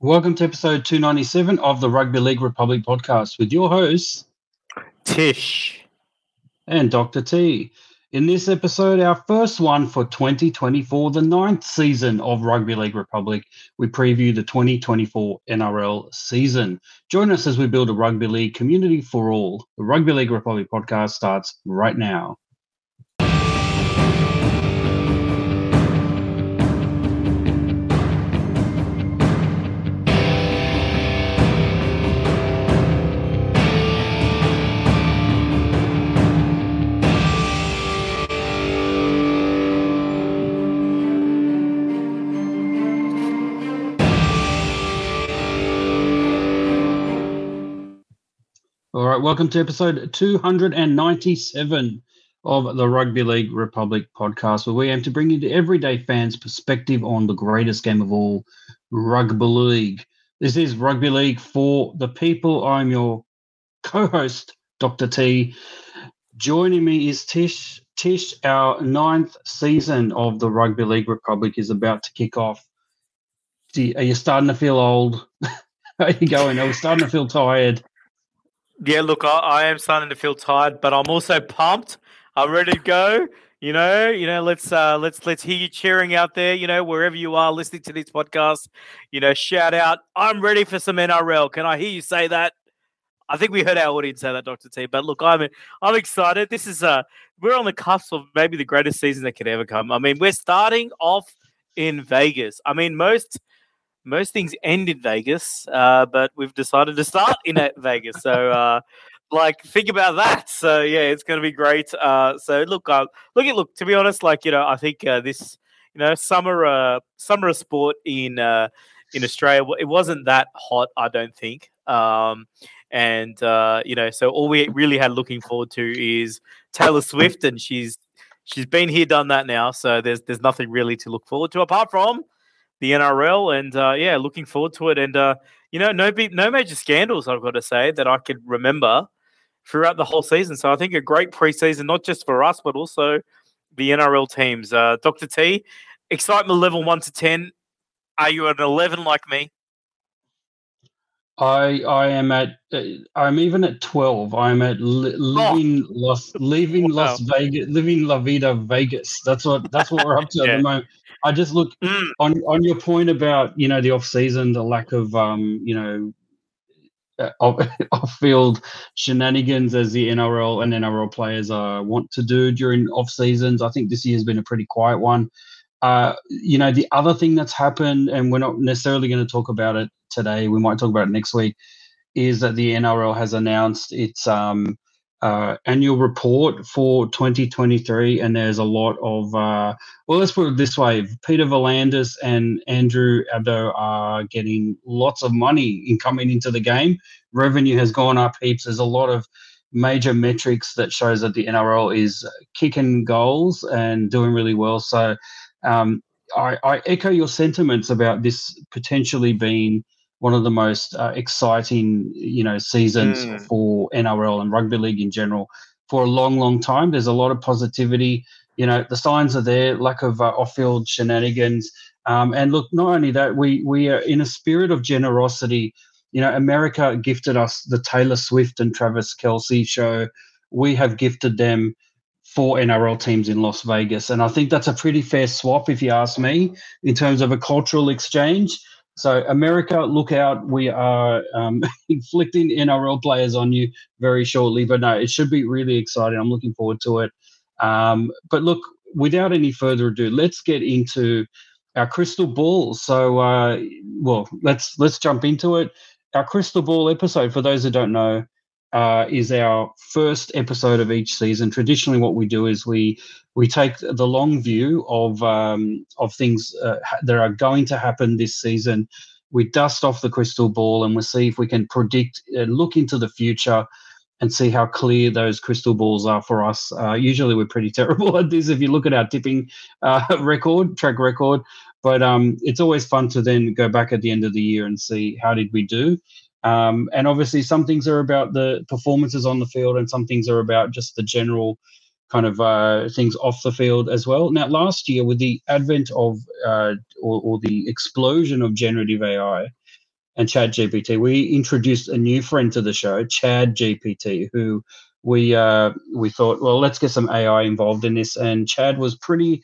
Welcome to episode 297 of the Rugby League Republic podcast with your hosts, Tish and Dr. T. In this episode, our first one for 2024, the ninth season of Rugby League Republic, we preview the 2024 NRL season. Join us as we build a rugby league community for all. The Rugby League Republic podcast starts right now. Right, welcome to episode 297 of the Rugby League Republic podcast, where we aim to bring you the everyday fans' perspective on the greatest game of all, Rugby League. This is Rugby League for the people. I'm your co host, Dr. T. Joining me is Tish. Tish, our ninth season of the Rugby League Republic is about to kick off. Are you starting to feel old? Are you going? Are we starting to feel tired? Yeah, look, I, I, am starting to feel tired, but I'm also pumped. I'm ready to go. You know, you know, let's uh let's let's hear you cheering out there, you know, wherever you are listening to this podcast. You know, shout out, I'm ready for some NRL. Can I hear you say that? I think we heard our audience say that, Dr. T. But look, I'm I'm excited. This is uh we're on the cusp of maybe the greatest season that could ever come. I mean, we're starting off in Vegas. I mean, most most things end in Vegas, uh, but we've decided to start in Vegas. So, uh, like, think about that. So, yeah, it's going to be great. Uh, so, look, uh, look look. To be honest, like you know, I think uh, this, you know, summer, uh, summer sport in uh, in Australia, it wasn't that hot. I don't think. Um, and uh, you know, so all we really had looking forward to is Taylor Swift, and she's she's been here, done that now. So there's there's nothing really to look forward to apart from the NRL, and uh, yeah, looking forward to it. And uh, you know, no no major scandals I've got to say that I could remember throughout the whole season. So I think a great preseason, not just for us, but also the NRL teams. Uh, Doctor T, excitement level one to ten. Are you at an eleven like me? I I am at uh, I'm even at twelve. I'm at li- living oh. Las leaving wow. Las Vegas, living La Vida Vegas. That's what that's what we're up to yeah. at the moment. I just look mm. on on your point about you know the off season, the lack of um you know uh, off field shenanigans as the NRL and NRL players uh, want to do during off seasons. I think this year has been a pretty quiet one. Uh, you know, the other thing that's happened, and we're not necessarily going to talk about it today. We might talk about it next week. Is that the NRL has announced its um, uh, annual report for 2023, and there's a lot of uh, well, let's put it this way: Peter V'landys and Andrew Abdo are getting lots of money in coming into the game. Revenue has gone up heaps. There's a lot of major metrics that shows that the NRL is kicking goals and doing really well. So um, I, I echo your sentiments about this potentially being one of the most uh, exciting, you know, seasons mm. for NRL and rugby league in general for a long, long time. There's a lot of positivity. You know, the signs are there. Lack of uh, off-field shenanigans. Um, and look, not only that, we we are in a spirit of generosity. You know, America gifted us the Taylor Swift and Travis Kelce show. We have gifted them four NRL teams in Las Vegas, and I think that's a pretty fair swap, if you ask me, in terms of a cultural exchange. So, America, look out. We are um, inflicting NRL players on you very shortly. But no, it should be really exciting. I'm looking forward to it. Um, but look, without any further ado, let's get into our crystal ball. So, uh, well, let's let's jump into it. Our crystal ball episode, for those who don't know, uh, is our first episode of each season. Traditionally, what we do is we we take the long view of um, of things uh, that are going to happen this season. We dust off the crystal ball and we see if we can predict and look into the future and see how clear those crystal balls are for us. Uh, usually, we're pretty terrible at this. If you look at our tipping uh, record, track record, but um, it's always fun to then go back at the end of the year and see how did we do. Um, and obviously, some things are about the performances on the field, and some things are about just the general kind of uh, things off the field as well. Now, last year, with the advent of uh, or, or, the explosion of generative AI, and Chat GPT. We introduced a new friend to the show, Chad GPT, who we uh, we thought, well, let's get some AI involved in this. And Chad was pretty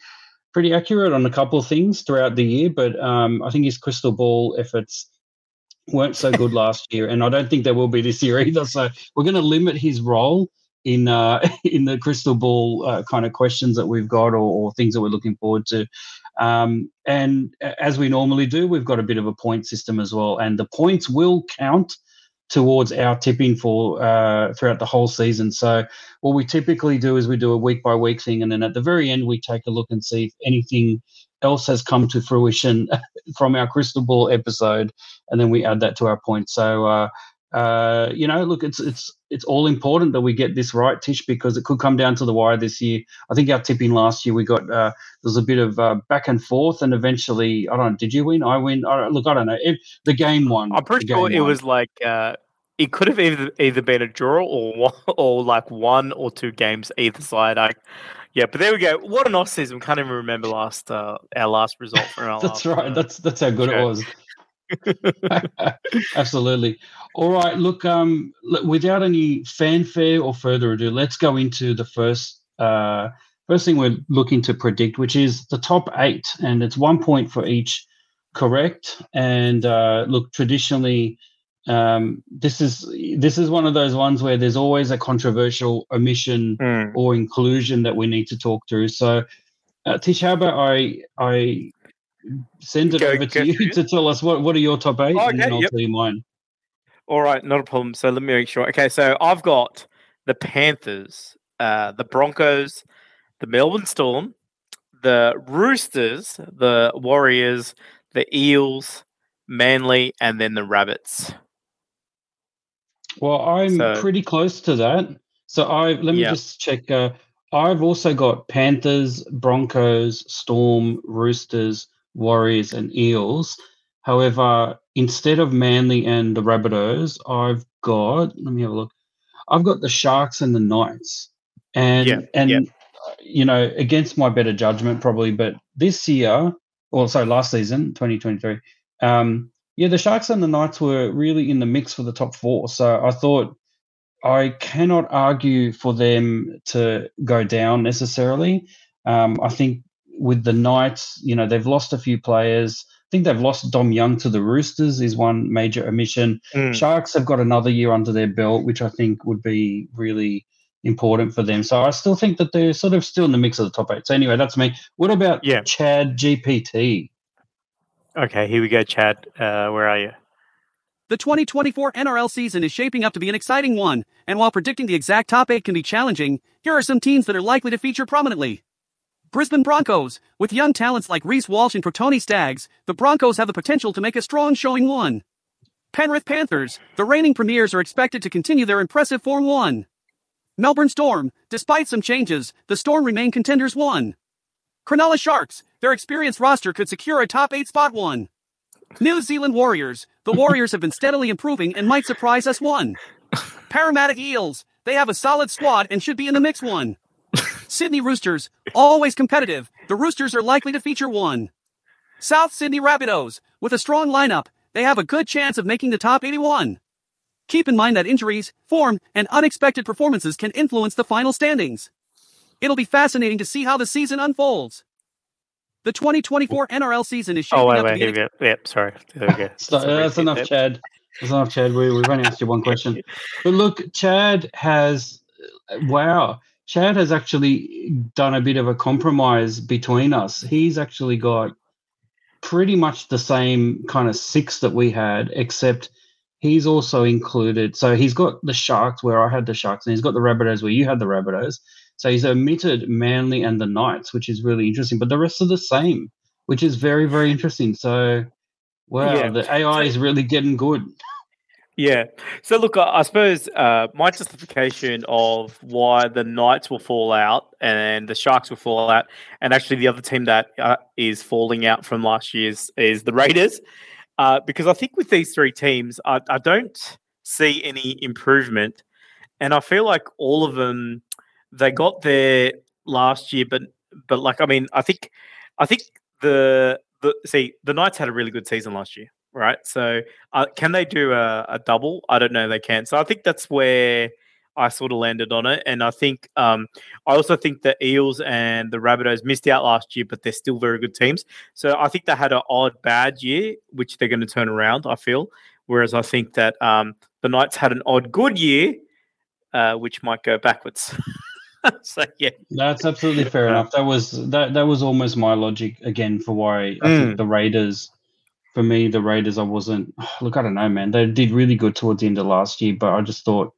pretty accurate on a couple of things throughout the year, but um, I think his crystal ball efforts weren't so good last year, and I don't think they will be this year either. So we're going to limit his role in uh, in the crystal ball uh, kind of questions that we've got or, or, things that we're looking forward to. Um, and as we normally do, we've got a bit of a point system as well, and the points will count towards our tipping for uh, throughout the whole season. So what we typically do is we do a week by week thing, and then at the very end we take a look and see if anything else has come to fruition from our crystal ball episode, and then we add that to our point. So uh, uh, you know, look, it's it's it's all important that we get this right, Tish, because it could come down to the wire this year. I think our tipping last year we got uh, there was a bit of uh, back and forth, and eventually, I don't know, did you win? I win. I look, I don't know. It, the game won. I'm pretty sure it won. was like uh, it could have either either been a draw or or like one or two games either side. I yeah, but there we go. What an off season! Can't even remember last uh, our last result for our. that's last, right. Uh, that's that's how good show. it was. Absolutely. All right. Look, um, without any fanfare or further ado, let's go into the first uh, first thing we're looking to predict, which is the top eight, and it's one point for each correct. And uh, look, traditionally, um, this is this is one of those ones where there's always a controversial omission mm. or inclusion that we need to talk through. So, uh, Tish, how about I I send it go, over to you to tell us what, what are your top eight, oh, okay, and then I'll yep. tell you mine. All right, not a problem. So let me make sure. Okay, so I've got the Panthers, uh, the Broncos, the Melbourne Storm, the Roosters, the Warriors, the Eels, Manly, and then the Rabbits. Well, I'm so, pretty close to that. So I let me yeah. just check. Uh, I've also got Panthers, Broncos, Storm, Roosters, Warriors, and Eels. However, instead of Manly and the Rabbitohs, I've got let me have a look. I've got the Sharks and the Knights, and yeah, and yeah. you know against my better judgment probably, but this year, or sorry, last season, 2023, um, yeah, the Sharks and the Knights were really in the mix for the top four. So I thought I cannot argue for them to go down necessarily. Um, I think with the Knights, you know, they've lost a few players. I think they've lost Dom Young to the Roosters is one major omission. Mm. Sharks have got another year under their belt, which I think would be really important for them. So I still think that they're sort of still in the mix of the top eight. So anyway, that's me. What about yeah. Chad GPT? Okay, here we go, Chad. Uh, where are you? The 2024 NRL season is shaping up to be an exciting one, and while predicting the exact top eight can be challenging, here are some teams that are likely to feature prominently. Brisbane Broncos. With young talents like Reece Walsh and Kotoni Staggs, the Broncos have the potential to make a strong showing one. Penrith Panthers. The reigning premiers are expected to continue their impressive form one. Melbourne Storm. Despite some changes, the Storm remain contenders one. Cronulla Sharks. Their experienced roster could secure a top 8 spot one. New Zealand Warriors. The Warriors have been steadily improving and might surprise us one. Parramatta Eels. They have a solid squad and should be in the mix one. Sydney Roosters, always competitive. The Roosters are likely to feature one. South Sydney Rabbitohs, with a strong lineup, they have a good chance of making the top 81. Keep in mind that injuries, form, and unexpected performances can influence the final standings. It'll be fascinating to see how the season unfolds. The 2024 NRL season is shaping oh, wait, up wait, to be. An... Yep, sorry. There we go. so, uh, that's enough, Chad. That's enough, Chad. We, we've only asked you one question. But look, Chad has. Wow. Chad has actually done a bit of a compromise between us. He's actually got pretty much the same kind of six that we had, except he's also included. So he's got the Sharks where I had the Sharks, and he's got the Rabbitohs where you had the Rabbitohs. So he's omitted Manly and the Knights, which is really interesting. But the rest are the same, which is very, very interesting. So, wow, yeah. the AI is really getting good. Yeah. So look, I, suppose uh, my justification of why the Knights will fall out and the Sharks will fall out, and actually the other team that uh, is falling out from last year's is the Raiders, uh, because I think with these three teams, I, I, don't see any improvement, and I feel like all of them they got there last year, but but like I mean, I think I think the the see the Knights had a really good season last year right? So uh, can they do a, a, double? I don't know. They can. So I think that's where I sort of landed on it, and I think um, I also think the Eels and the Rabbitohs missed out last year, but they're still very good teams. So I think they had an odd bad year, which they're going to turn around. I feel, whereas I think that um, the Knights had an odd good year, uh, which might go backwards. so yeah, that's absolutely fair enough. That was that that was almost my logic again for why I mm. think the Raiders. For me, the Raiders, I wasn't. Look, I don't know, man. They did really good towards the end of last year, but I just thought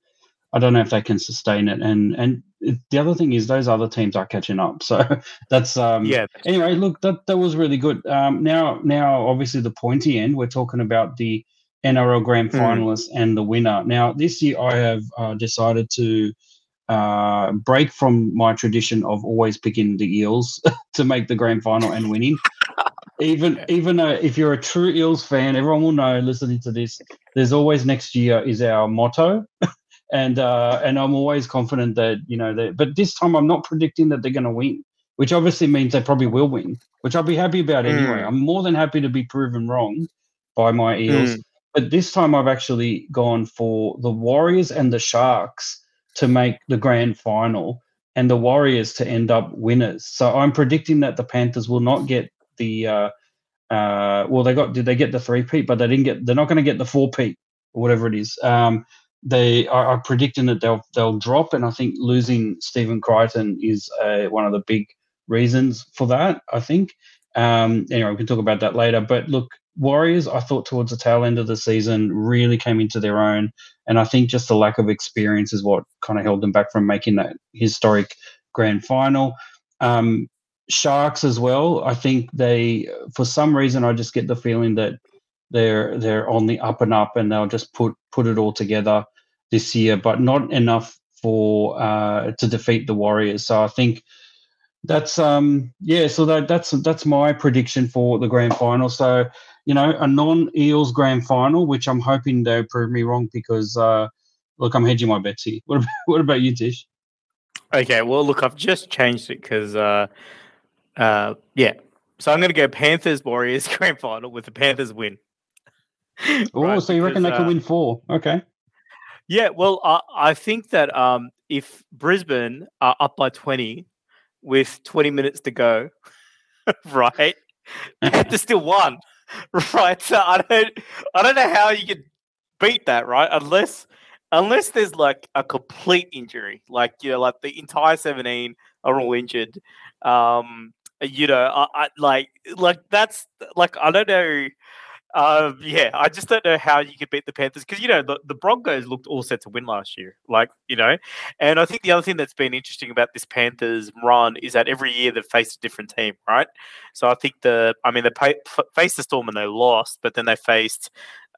I don't know if they can sustain it. And and the other thing is those other teams are catching up. So that's um yeah. Anyway, look, that that was really good. Um, now now obviously the pointy end. We're talking about the NRL Grand hmm. Finalists mm. and the winner. Now this year I have uh, decided to uh, break from my tradition of always picking the Eels to make the grand final and winning. even even uh, if you're a true Eels fan, everyone will know listening to this. There's always next year is our motto, and uh, and I'm always confident that you know that. But this time I'm not predicting that they're going to win, which obviously means they probably will win, which I'll be happy about anyway. Mm. I'm more than happy to be proven wrong by my Eels. Mm. But this time I've actually gone for the Warriors and the Sharks to make the grand final and the Warriors to end up winners. So I'm predicting that the Panthers will not get the uh, uh, well, they got did they get the three peat, but they didn't get. They're not going to get the four peat or whatever it is. Um, they are, are, predicting that they'll they'll drop, and I think losing Stephen Crichton is uh, one of the big reasons for that. I think. Um, anyway, we can talk about that later. But look, Warriors, I thought towards the tail end of the season really came into their own. And I think just the lack of experience is what kind of held them back from making that historic grand final. Um, Sharks as well. I think they, for some reason, I just get the feeling that they're they're on the up and up, and they'll just put put it all together this year, but not enough for uh, to defeat the Warriors. So I think that's um yeah. So that that's that's my prediction for the grand final. So you know, a non-Eels grand final, which I'm hoping they prove me wrong because, uh, look, I'm hedging my bets here. What about, what about you, Tish? Okay, well, look, I've just changed it because, uh, uh, yeah. So I'm going to go Panthers Warriors grand final with the Panthers win. oh, right, so you reckon they can uh, win four? Okay. Yeah, well, I, I think that um, if Brisbane are up by 20 with 20 minutes to go, right, Panthers still won. right? So I don't, I don't know how you could beat that, right? Unless, unless there's like a complete injury, like you know, like the entire seventeen are all injured. Um, you know, I, I like, like that's like I don't know um, yeah, I just don't know how you could beat the Panthers because you know the, the Broncos looked all set to win last year, like you know, and I think the other thing that's been interesting about this Panthers run is that every year they've faced a different team, right? So I think the, I mean, they pay, faced the Storm and they lost, but then they faced,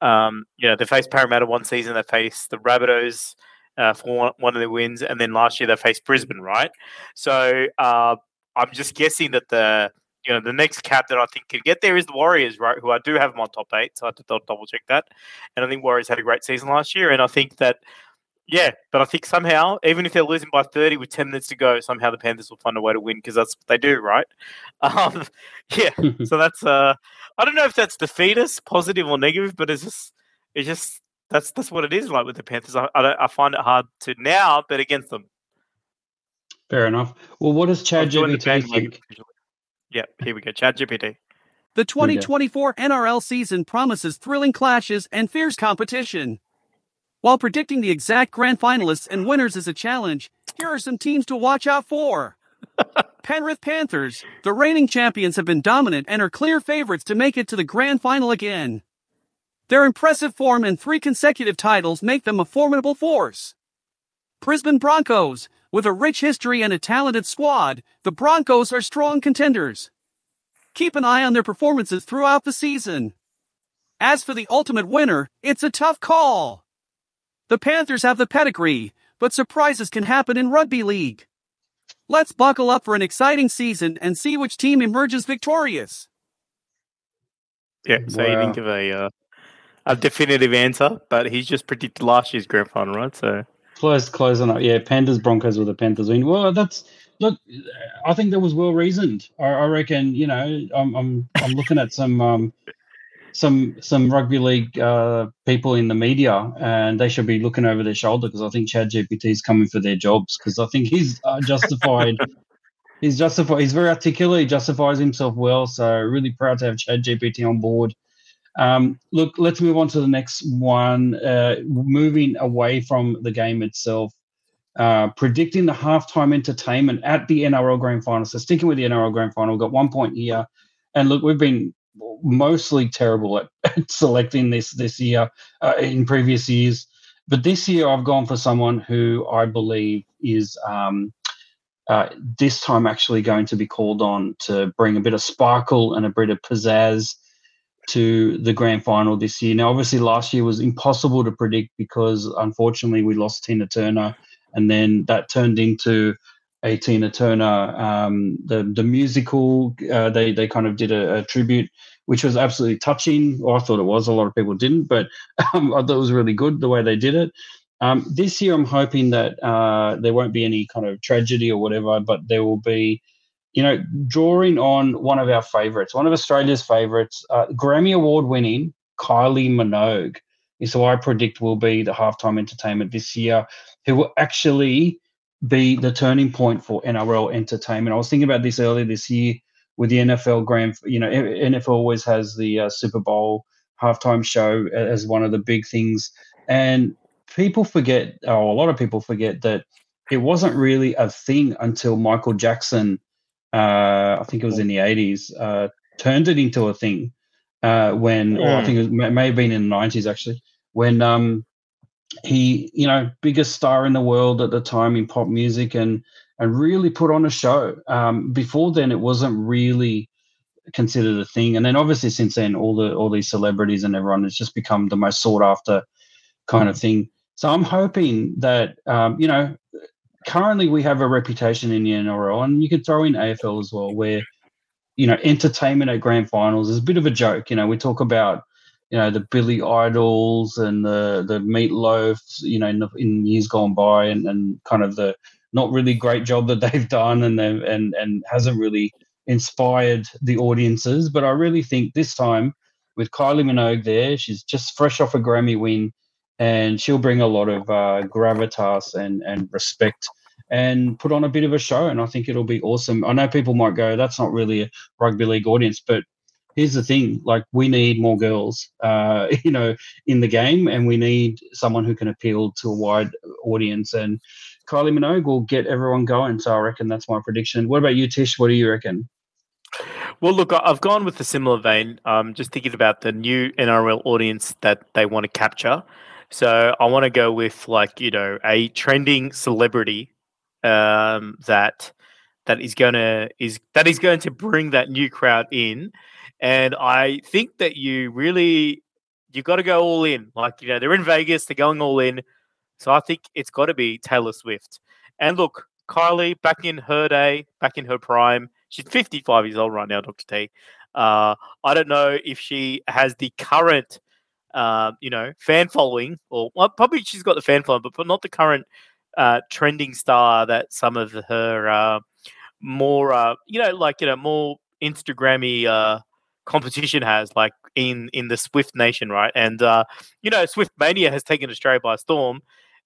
um, you know, they faced Parramatta one season, they faced the Rabbitohs. Uh, for one, one of their wins, and then last year they faced Brisbane, right? So uh, I'm just guessing that the you know, the next cap that I think can get there is the Warriors, right? Who I do have them on top eight, so I have to double check that. And I think Warriors had a great season last year, and I think that, yeah, but I think somehow, even if they're losing by thirty with ten minutes to go, somehow the Panthers will find a way to win because that's what they do, right? Um, yeah, so that's uh, I don't know if that's defeatist, positive or negative, but it's just, it's just that's that's what it is like with the Panthers. I I, I find it hard to now bet against them. Fair enough. Well, what does Chad GPT think? Yep, here we go. Chat GPT. The 2024 NRL season promises thrilling clashes and fierce competition. While predicting the exact grand finalists and winners is a challenge, here are some teams to watch out for. Penrith Panthers, the reigning champions, have been dominant and are clear favorites to make it to the grand final again. Their impressive form and three consecutive titles make them a formidable force. Brisbane Broncos, with a rich history and a talented squad, the Broncos are strong contenders. Keep an eye on their performances throughout the season. As for the ultimate winner, it's a tough call. The Panthers have the pedigree, but surprises can happen in rugby league. Let's buckle up for an exciting season and see which team emerges victorious. Yeah, so wow. he didn't give a uh, a definitive answer, but he's just predicted last year's grand final, right? So Close, close enough. Yeah, Panthers Broncos with the Panthers win. Well, that's look. I think that was well reasoned. I, I reckon. You know, I'm I'm I'm looking at some um, some some rugby league uh, people in the media, and they should be looking over their shoulder because I think Chad GPT is coming for their jobs because I think he's uh, justified. he's justified. He's very articulate. He justifies himself well. So really proud to have Chad GPT on board. Um, look, let's move on to the next one. Uh, moving away from the game itself, uh, predicting the halftime entertainment at the NRL Grand Final. So sticking with the NRL Grand Final, we've got one point here. And look, we've been mostly terrible at, at selecting this this year uh, in previous years. But this year, I've gone for someone who I believe is um, uh, this time actually going to be called on to bring a bit of sparkle and a bit of pizzazz to the grand final this year. Now, obviously, last year was impossible to predict because unfortunately we lost Tina Turner, and then that turned into a Tina Turner um, the the musical. Uh, they they kind of did a, a, tribute, which was absolutely touching. Or I thought it was. A lot of people didn't, but um, I thought it was really good the way they did it. Um, this year, I'm hoping that uh, there won't be any kind of tragedy or whatever, but there will be, you know, drawing on one of our favourites, one of Australia's favourites, uh, Grammy Award winning Kylie Minogue is who I predict will be the halftime entertainment this year, who will actually be the turning point for NRL entertainment. I was thinking about this earlier this year with the NFL grand. You know, NFL always has the uh, Super Bowl halftime show as one of the big things, and people forget, or a lot of people forget that it wasn't really a thing until Michael Jackson. Uh, I think it was in the '80s. Uh, turned it into a thing uh, when, or I think it was, may have been in the '90s actually, when um, he, you know, biggest star in the world at the time in pop music and and really put on a show. Um, before then, it wasn't really considered a thing, and then obviously since then, all the all these celebrities and everyone has just become the most sought after kind of thing. So I'm hoping that um, you know, currently we have a reputation in the NRL, and you could throw in AFL as well, where you know, entertainment at grand finals is a bit of a joke. You know, we talk about you know the Billy Idols and the the Meatloafs, you know, in, in years gone by, and, and kind of the not really great job that they've done, and and and hasn't really inspired the audiences. But I really think this time with Kylie Minogue there, she's just fresh off a Grammy win, and she'll bring a lot of uh, gravitas and and respect and put on a bit of a show. And I think it'll be awesome. I know people might go, that's not really a rugby league audience, but here's the thing like we need more girls uh, you know in the game and we need someone who can appeal to a wide audience and kylie minogue will get everyone going so i reckon that's my prediction what about you tish what do you reckon well, look, I've gone with a similar vein. Um, just thinking about the new NRL audience that they want to capture. So I want to go with like you know a trending celebrity um, that that is gonna is that is going to bring that new crowd in and I think that you really you got to go all in. Like you know, they're in Vegas, they're going all in. So I think it's got to be Taylor Swift. And look, Kylie back in her day, back in her prime. She's 55 years old right now, Dr. T. Uh, I don't know if she has the current, uh, you know, fan following, or well, probably she's got the fan following, but, but not the current uh, trending star that some of her uh, more, uh, you know, like you know, more Instagrammy uh, competition has, like in in the Swift Nation, right? And uh, you know, Swift Mania has taken Australia by storm,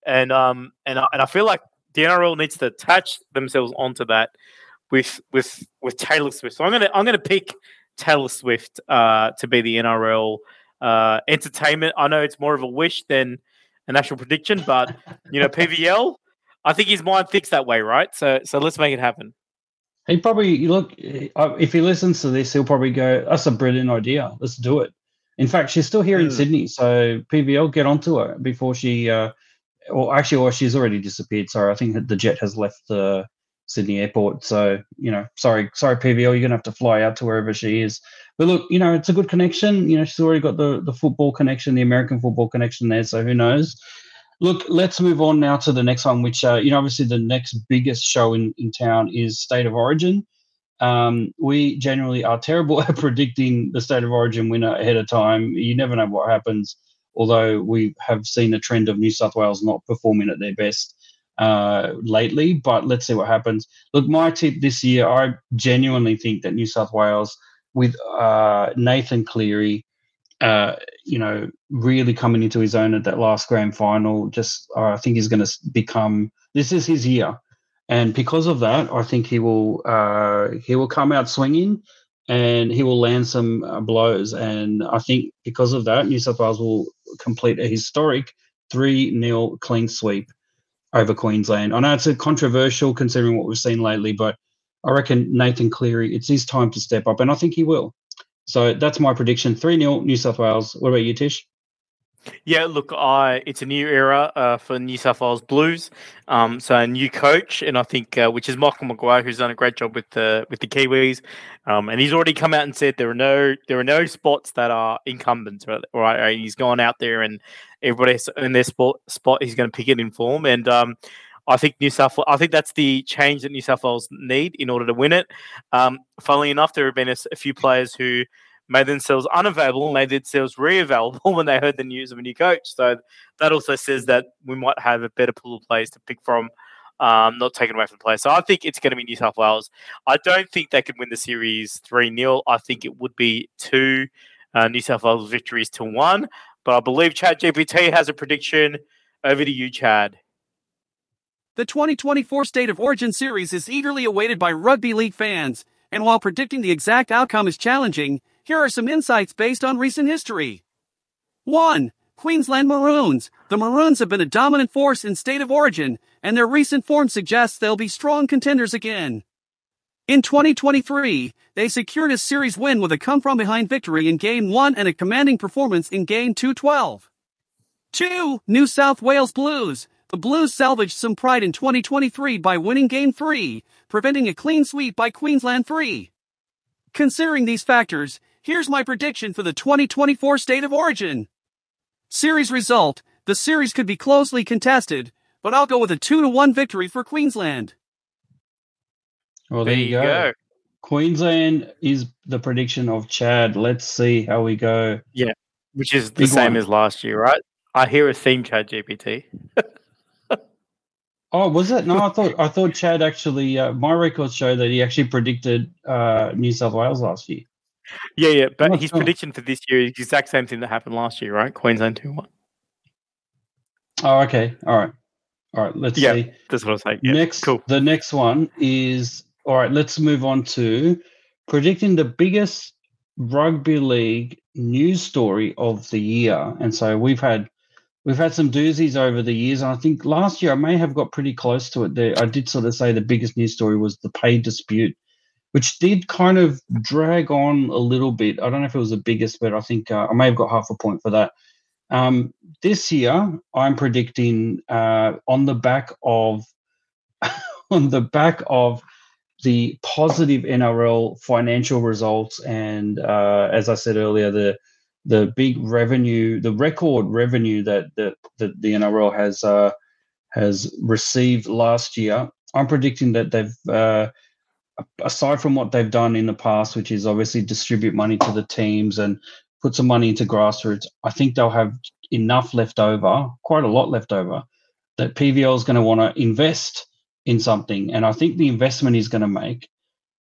and um, and and I feel like the NRL needs to attach themselves onto that with with with Taylor Swift. So I'm gonna I'm gonna pick Taylor Swift uh, to be the NRL uh, entertainment. I know it's more of a wish than an actual prediction, but you know, PVL. I think his mind thinks that way, right? So so let's make it happen. He probably look uh, if he listens to this, he'll probably go, "That's a brilliant idea. Let's do it." In fact, she's still here mm. in hmm. Sydney, so PVL get onto her before she, uh, or actually, or she's already disappeared. Sorry, I think the jet has left the Sydney airport. So you know, sorry, sorry, PVL, you're gonna have to fly out to wherever she is. But look, you know, it's a good connection. You know, she's already got the the football connection, the American football connection there. So who knows? Look, let's move on now to the next one, which, uh, you know, obviously the next biggest show in, in town is State of Origin. Um, we generally are terrible at predicting the State of Origin winner ahead of time. You never know what happens, although we have seen a trend of New South Wales not performing at their best uh, lately, but let's see what happens. Look, my tip this year, I genuinely think that New South Wales, with uh, Nathan Cleary, uh, you know, really coming into his own at that last grand final. Just, uh, I think he's going to become. This is his year, and because of that, I think he will uh, he will come out swinging, and he will land some uh, blows. And I think because of that, New South Wales will complete a historic three 0 clean sweep over Queensland. I know it's a controversial considering what we've seen lately, but I reckon Nathan Cleary, it's his time to step up, and I think he will. So that's my prediction 3 0 New South Wales. What about you, Tish? Yeah, look, I it's a new era uh, for New South Wales Blues. Um, so a new coach, and I think uh, which is Michael Maguire, who's done a great job with the with the Kiwis, um, and he's already come out and said there are no there are no spots that are incumbents, right? right? He's gone out there and everybody's in their spot spot. He's going to pick it in form, and um, I think New South. I think that's the change that New South Wales need in order to win it. Um, funnily enough, there have been a, a few players who made themselves unavailable made themselves re-available when they heard the news of a new coach. So that also says that we might have a better pool of players to pick from, um, not taken away from the players. So I think it's going to be New South Wales. I don't think they could win the series 3 0. I think it would be two uh, New South Wales victories to one. But I believe Chad GPT has a prediction. Over to you, Chad. The 2024 State of Origin series is eagerly awaited by rugby league fans, and while predicting the exact outcome is challenging, here are some insights based on recent history. 1. Queensland Maroons. The Maroons have been a dominant force in State of Origin, and their recent form suggests they'll be strong contenders again. In 2023, they secured a series win with a come from behind victory in Game 1 and a commanding performance in Game 212. 2. New South Wales Blues. The Blues salvaged some pride in 2023 by winning Game 3, preventing a clean sweep by Queensland 3. Considering these factors, here's my prediction for the 2024 State of Origin. Series result, the series could be closely contested, but I'll go with a 2-1 victory for Queensland. Well, there, there you go. go. Queensland is the prediction of Chad. Let's see how we go. Yeah, which is the Big same one. as last year, right? I hear a theme, Chad GPT. Oh, was it? No, I thought I thought Chad actually. Uh, my records show that he actually predicted uh, New South Wales last year. Yeah, yeah, but his sure. prediction for this year is the exact same thing that happened last year, right? Queensland two one. Oh, okay. All right. All right. Let's yeah, see. That's what I was saying. Yeah, next, cool. The next one is all right. Let's move on to predicting the biggest rugby league news story of the year. And so we've had we've had some doozies over the years. And I think last year I may have got pretty close to it. There, I did sort of say the biggest news story was the pay dispute, which did kind of drag on a little bit. I don't know if it was the biggest, but I think uh, I may have got half a point for that. Um, this year, I'm predicting uh, on the back of on the back of the positive NRL financial results, and uh, as I said earlier, the the big revenue, the record revenue that that, that the NRL has uh, has received last year. I'm predicting that they've, uh, aside from what they've done in the past, which is obviously distribute money to the teams and put some money into grassroots, I think they'll have enough left over, quite a lot left over, that PVL is going to want to invest in something. And I think the investment he's going to make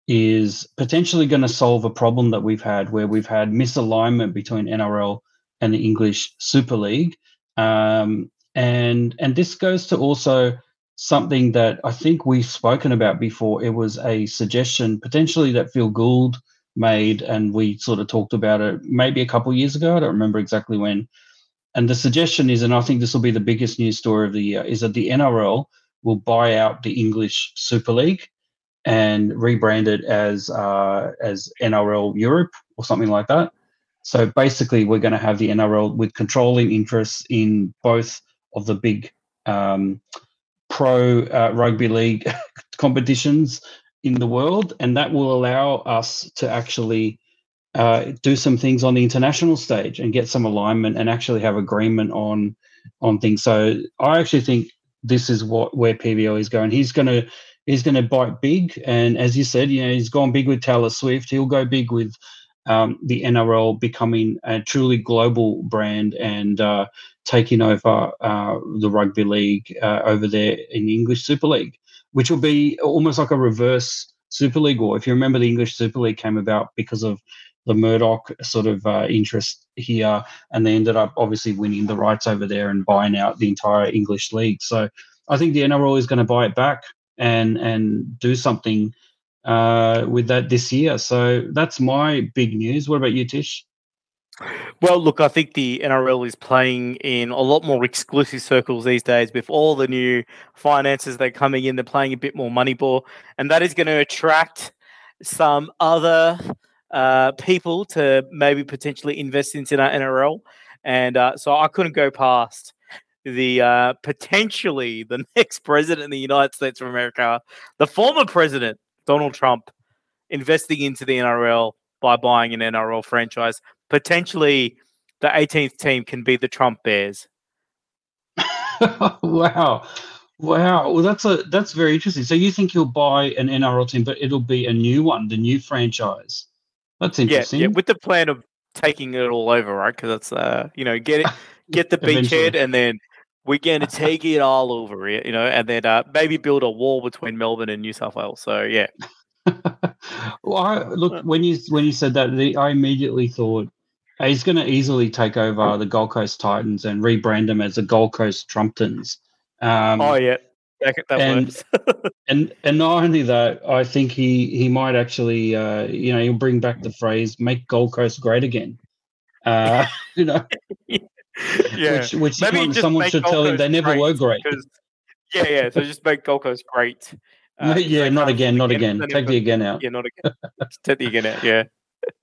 is potentially going to solve a problem that we've had where we've had misalignment between NRL and the English Super League. Um, and and this goes to also something that I think we've spoken about before. It was a suggestion potentially that Phil Gould made, and we sort of talked about it maybe a couple years ago. I don't remember exactly when. And the suggestion is, and I think this will be the biggest news story of the year, is that the NRL will buy out the English Super League and rebrand it as uh, as NRL Europe or something like that. So basically, we're going to have the NRL with controlling interests in both of the big um, pro uh, rugby league competitions in the world, and that will allow us to actually uh, do some things on the international stage and get some alignment and actually have agreement on on things. So I actually think this is what where PVL is going. He's going to he's going to bite big. And as you said, you know, he's gone big with Taylor Swift. He'll go big with um, the NRL becoming a truly global brand and uh, taking over uh, the rugby league uh, over there in the English Super League, which will be almost like a reverse Super League war. If you remember, the English Super League came about because of the Murdoch sort of uh, interest here, and they ended up obviously winning the rights over there and buying out the entire English league. So I think the NRL is going to buy it back and and do something uh, with that this year. So that's my big news. What about you, Tish? Well, look, I think the NRL is playing in a lot more exclusive circles these days with all the new finances that are coming in. They're playing a bit more money ball, and that is going to attract some other uh, people to maybe potentially invest into that NRL. And uh, so I couldn't go past the uh, potentially the next president of the United States of America, the former president Donald Trump, investing into the NRL by buying an NRL franchise. Potentially, the 18th team can be the Trump Bears. wow. Wow, well that's a that's very interesting. So you think you'll buy an NRL team, but it'll be a new one, the new franchise. That's interesting. Yeah, yeah with the plan of taking it all over, right? Because that's uh, you know, get it, get the beachhead, and then we're going to take it all over, you know, and then uh, maybe build a wall between Melbourne and New South Wales. So yeah. well, I, look when you when you said that, the, I immediately thought he's going to easily take over the Gold Coast Titans and rebrand them as the Gold Coast Trumptons. Um, oh yeah, that, that and, and and not only that, I think he he might actually uh, you know he'll bring back the phrase "make Gold Coast great again." Uh, you know, yeah. Which, which Maybe someone should Gold tell Coast him they never were great. Yeah, yeah. So just make Gold Coast great. Uh, yeah, not again, not again. Take the again out. Yeah, not again. Take the again out. Yeah.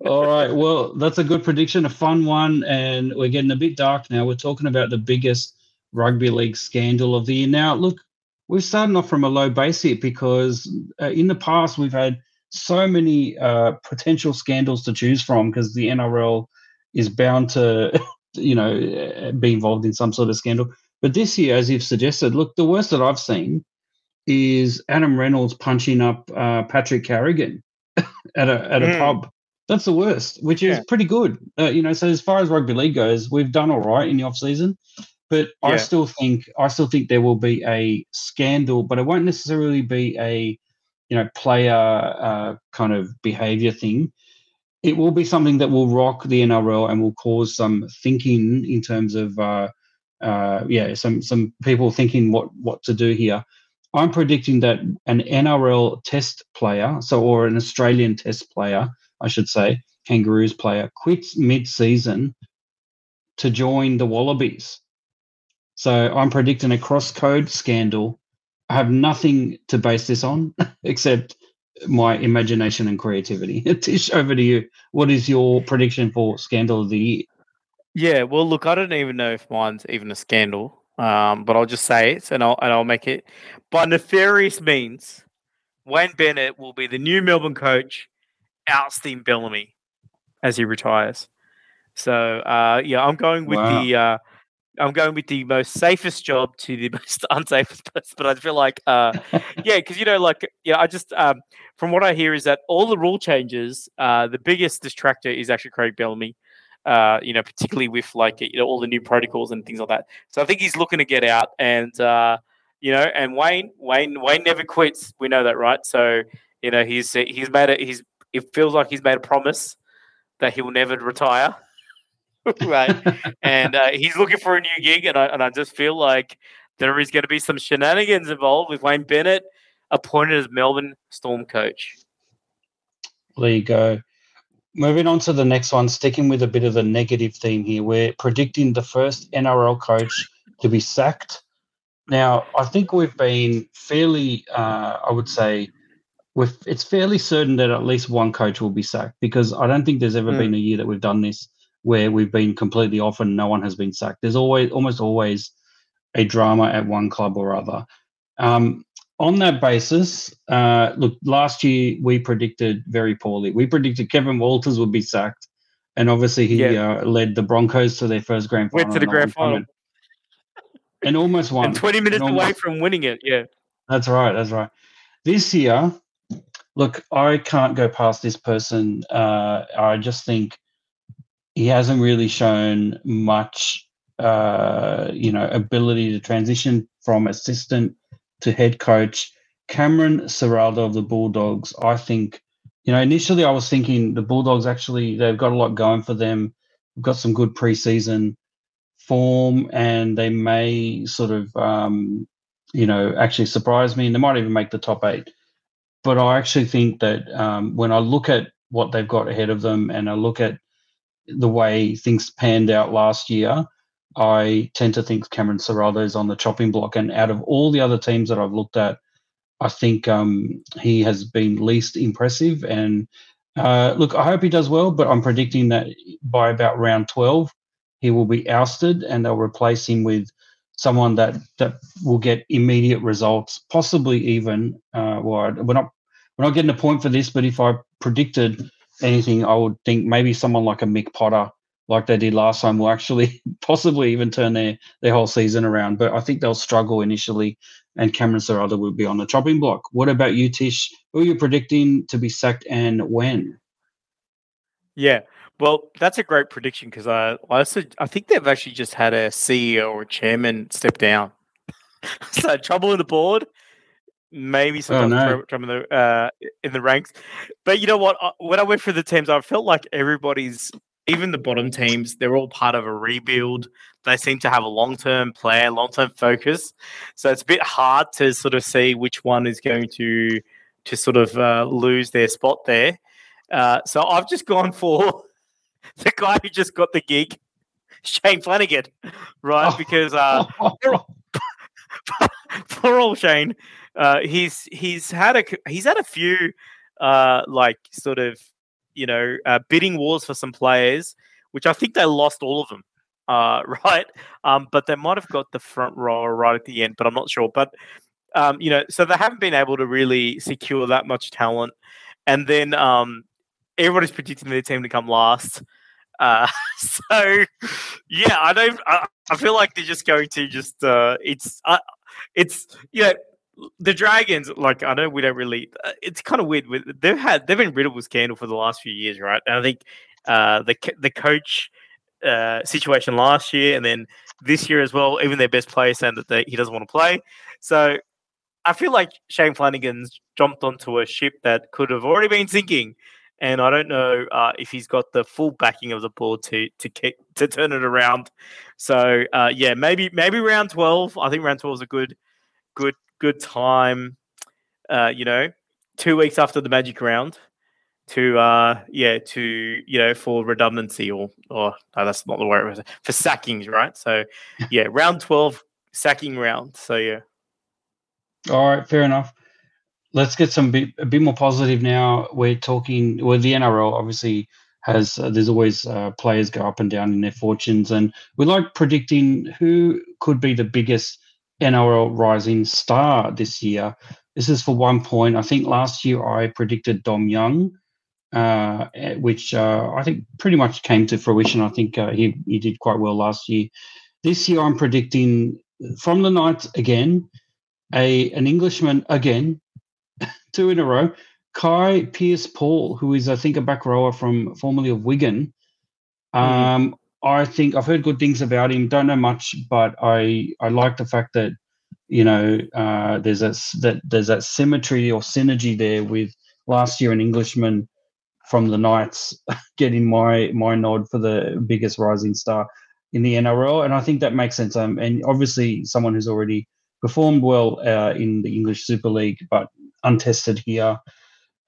All right. Well, that's a good prediction, a fun one, and we're getting a bit dark now. We're talking about the biggest rugby league scandal of the year. Now, look, we're starting off from a low base here because uh, in the past we've had so many uh, potential scandals to choose from because the NRL is bound to, you know, be involved in some sort of scandal. But this year, as you've suggested, look, the worst that I've seen is Adam Reynolds punching up uh, Patrick Carrigan at a at a mm. pub. That's the worst, which is yeah. pretty good. Uh, you know, so as far as rugby league goes, we've done all right in the off season. But yeah. I still think I still think there will be a scandal, but it won't necessarily be a you know player uh, kind of behavior thing. It will be something that will rock the NRL and will cause some thinking in terms of uh, uh, yeah some some people thinking what what to do here. I'm predicting that an NRL Test player, so or an Australian Test player, I should say, Kangaroos player, quits mid-season to join the Wallabies so I'm predicting a cross code scandal. I have nothing to base this on except my imagination and creativity. Tish, over to you. What is your prediction for scandal of the year? Yeah, well, look, I don't even know if mine's even a scandal, um, but I'll just say it and I'll and I'll make it. By nefarious means, Wayne Bennett will be the new Melbourne coach, ousting Bellamy as he retires. So uh, yeah, I'm going with wow. the uh, I'm going with the most safest job to the most unsafest person, but I feel like, uh, yeah, because you know, like, yeah, I just um, from what I hear is that all the rule changes, uh, the biggest distractor is actually Craig Bellamy. Uh, you know, particularly with like you know all the new protocols and things like that. So I think he's looking to get out, and uh, you know, and Wayne, Wayne, Wayne never quits. We know that, right? So you know, he's he's made it. He's it feels like he's made a promise that he will never retire. right? and uh, he's looking for a new gig, and I and I just feel like there is going to be some shenanigans involved with Wayne Bennett appointed as Melbourne Storm coach. There you go. Moving on to the next one, sticking with a bit of the negative theme here, we're predicting the first NRL coach to be sacked. Now, I think we've been fairly, uh, I would say, with it's fairly certain that at least one coach will be sacked because I don't think there's ever mm. been a year that we've done this where we've been completely off and no one has been sacked. There's always almost always a drama at one club or other. Um, on that basis, uh, look, last year we predicted very poorly. We predicted Kevin Walters would be sacked, and obviously he yeah. uh, led the Broncos to their first grand final. Went to the grand final. And almost won. And 20 minutes away from winning it, yeah. That's right, that's right. This year, look, I can't go past this person. Uh, I just think he hasn't really shown much, uh, you know, ability to transition from assistant to head coach. Cameron Ciraldo of the Bulldogs, I think, you know, initially I was thinking the Bulldogs actually they've got a lot going for them. They've got some good preseason form, and they may sort of, um, you know, actually surprise me, and they might even make the top eight. But I actually think that um, when I look at what they've got ahead of them, and I look at the way things panned out last year, I tend to think Cameron Ciraldo is on the chopping block. And out of all the other teams that I've looked at, I think um, he has been least impressive. And uh, look, I hope he does well, but I'm predicting that by about round 12, he will be ousted and they'll replace him with someone that, that will get immediate results, possibly even. Uh, well, we're not we're not getting a point for this, but if I predicted anything, I would think maybe someone like a Mick Potter, like they did last time, will actually possibly even turn their their whole season around. But I think they'll struggle initially and Cameron Ciraldo will be on the chopping block. What about you, Tish? Who are you predicting to be sacked and when? Yeah, well, that's a great prediction because I, I also I think they've actually just had a CEO or chairman step down. so trouble in the board, maybe some oh, no. in the uh, in the ranks. But you know what? When I went through the teams, I felt like everybody's even the bottom teams, they're all part of a rebuild. They seem to have a long term plan, long term focus. So it's a bit hard to sort of see which one is going to to sort of uh, lose their spot there. Uh, so I've just gone for the guy who just got the gig, Shane Flanagan, right? Oh. Because uh, poor old Shane, uh, he's he's had a he's had a few uh, like sort of you know, uh, bidding wars for some players, which I think they lost all of them, uh, right? Um, but they might have got the front row right at the end, but I'm not sure. But um, you know, so they haven't been able to really secure that much talent, and then um, everybody's predicting their team to come last. Uh, so yeah, I don't. I, I, feel like they're just going to just. Uh, it's. Uh, it's you know the Dragons, like I know we don't really. Uh, it's kind of weird. With they've had they've been riddled with scandal for the last few years, right? And I think uh, the the coach uh, situation last year, and then this year as well. Even their best player saying that they, he doesn't want to play. So I feel like Shane Flanagan's jumped onto a ship that could have already been sinking, and I don't know uh, if he's got the full backing of the board to to kick, to turn it around. So uh, yeah, maybe maybe round twelve. I think round twelve is a good good good time, uh, you know, two weeks after the Magic round to uh yeah to you know for redundancy or or no, that's not the word for sackings right? So yeah round 12 sacking round. So yeah. All right fair enough. Let's get some bit, a bit more positive now. We're talking well the nrl obviously has uh, there's always uh, players go up and down in their fortunes and we like predicting who could be the biggest NRL rising star this year. This is for one point. I think last year I predicted Dom Young, uh, eh, which uh, I think pretty much came to fruition. I think uh, he, he did quite well last year. This year I'm predicting from the Knights again, a an Englishman again, two in a row. Kai Pearce Paul, who is I think a back rower from formerly of Wigan. Mm-hmm. Um, mm. I think I've heard good things about him. Don't know much, but I I like the fact that you know uh, there's a that there's that symmetry or synergy there with last year an Englishman from the Knights getting my my nod for the biggest rising star in the NRL, and I think that makes sense. Um, and obviously someone who's already performed well uh, in the English Super League, but untested here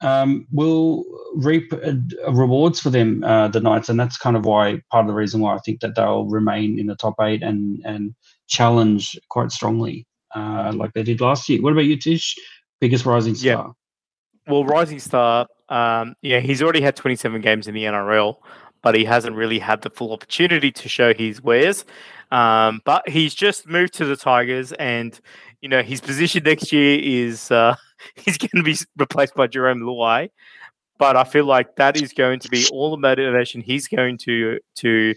um, will reap uh, rewards for them, uh, the Knights, and that's kind of why part of the reason why I think that they'll remain in the top eight and and challenge quite strongly, uh, like they did last year. What about you, Tish? Biggest rising star? Yeah. Well, rising star, um, yeah, he's already had 27 games in the NRL, but he hasn't really had the full opportunity to show his wares. Um, but he's just moved to the Tigers, and you know his position next year is. He's going to be replaced by Jarome Luai. But I feel like that is going to be all the motivation he's going to to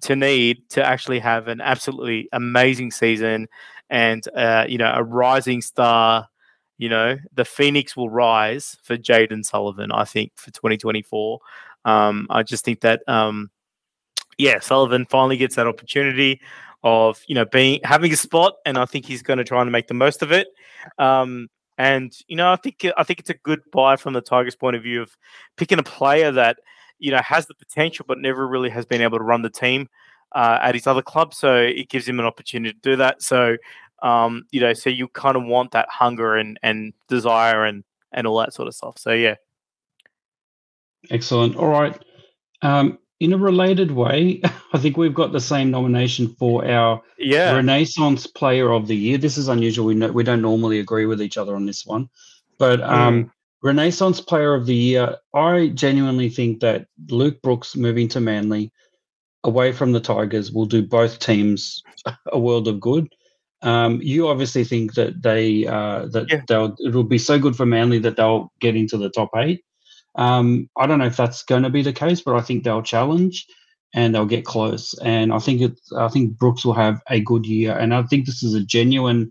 to need to actually have an absolutely amazing season and uh, you know a rising star. You know the phoenix will rise for Jayden Sullivan. I think for 2024. Um, I just think that um, yeah, Sullivan finally gets that opportunity of you know being having a spot, and I think he's going to try and make the most of it. Um, And you know, I think I think it's a good buy from the Tigers' point of view of picking a player that you know has the potential but never really has been able to run the team uh, at his other club. So it gives him an opportunity to do that. So um, you know, so you kind of want that hunger and and desire and and all that sort of stuff. So yeah. Excellent. All right. Um, in a related way, I think we've got the same nomination for our yeah. Renaissance Player of the Year. This is unusual. We know, we don't normally agree with each other on this one, but um, mm. Renaissance Player of the Year. I genuinely think that Luke Brooks moving to Manly, away from the Tigers, will do both teams a world of good. Um, you obviously think that they uh, that yeah. they'll it will be so good for Manly that they'll get into the top eight. Um, I don't know if that's going to be the case, but I think they'll challenge and they'll get close. And I think it, I think Brooks will have a good year, and I think this is a genuine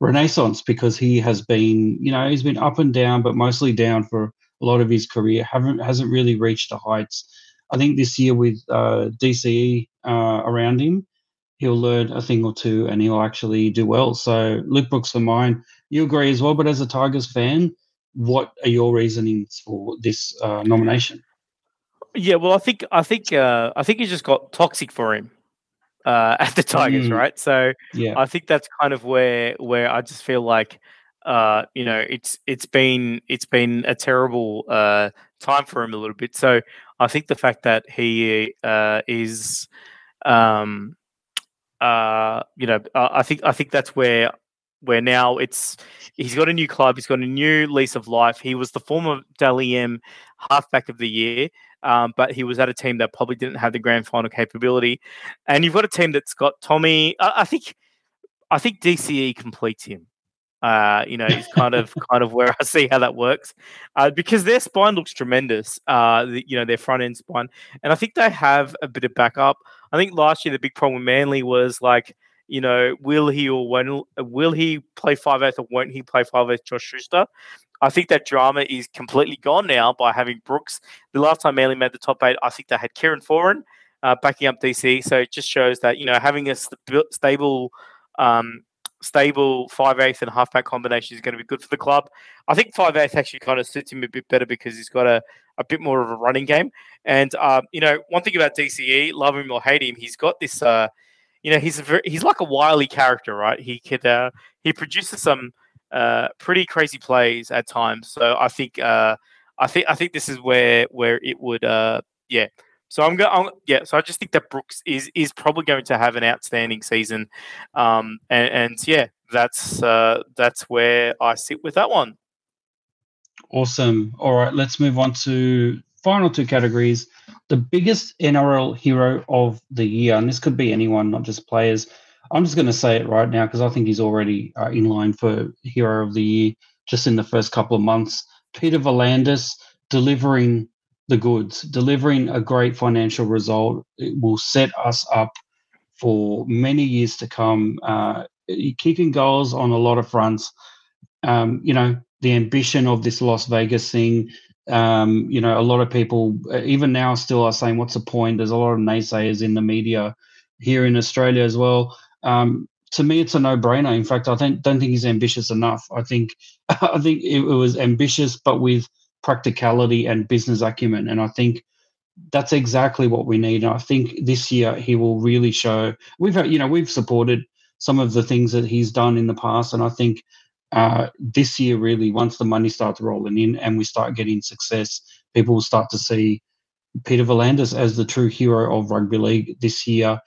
renaissance because he has been, you know, he's been up and down, but mostly down for a lot of his career. haven't hasn't really reached the heights. I think this year with uh, DCE uh, around him, he'll learn a thing or two and he'll actually do well. So Luke Brooks for mine. You agree as well, but as a Tigers fan, what are your reasonings for this uh, nomination? Yeah, well, I think I think uh, I think he just got toxic for him uh, at the Tigers, mm. right? So yeah. I think that's kind of where where I just feel like uh, you know it's it's been it's been a terrible uh, time for him a little bit. So I think the fact that he uh, is um, uh, you know I think I think that's where where now it's he's got a new club, he's got a new lease of life. He was the former Dally M halfback of the year, um, but he was at a team that probably didn't have the grand final capability. And you've got a team that's got Tommy. I, I think I think DCE completes him. Uh, you know, is kind of kind of where I see how that works, uh, because their spine looks tremendous. Uh, the, you know, their front end spine, and I think they have a bit of backup. I think last year the big problem with Manly was like you know, will he or when will he play five eighth or won't he play five eighth Josh Schuster? I think that drama is completely gone now by having Brooks. The last time Manly made the top eight, I think they had Kieran Foran uh, backing up DC. So it just shows that you know having a st- stable, um, stable five eighth and halfback combination is going to be good for the club. I think five eighth actually kind of suits him a bit better because he's got a, a bit more of a running game. And um, you know, one thing about DCE, love him or hate him, he's got this. Uh, you know, he's very, he's like a wily character, right? He could uh, he produces some uh, pretty crazy plays at times. So I think uh, I think I think this is where where it would uh, yeah. So I'm going yeah. So I just think that Brooks is is probably going to have an outstanding season, um, and, and yeah, that's uh, that's where I sit with that one. Awesome. All right, let's move on to final two categories the biggest NRL hero of the year, and this could be anyone, not just players. I'm just going to say it right now because I think he's already uh, in line for hero of the year just in the first couple of months. Peter V'landys delivering the goods, delivering a great financial result. It will set us up for many years to come. Uh, kicking goals on a lot of fronts. Um, you know, the ambition of this Las Vegas thing, um, you know, a lot of people, uh, even now, still are saying, "What's the point?" There's a lot of naysayers in the media here in Australia as well. Um, to me, it's a no-brainer. In fact, I don't don't think he's ambitious enough. I think I think it, was ambitious, but with practicality and business acumen. And I think that's exactly what we need. And I think this year he will really show. We've you know, we've supported some of the things that he's done in the past, and I think uh, this year, really, once the money starts rolling in and we start getting success, people will start to see Peter V'landys as the true hero of rugby league this year.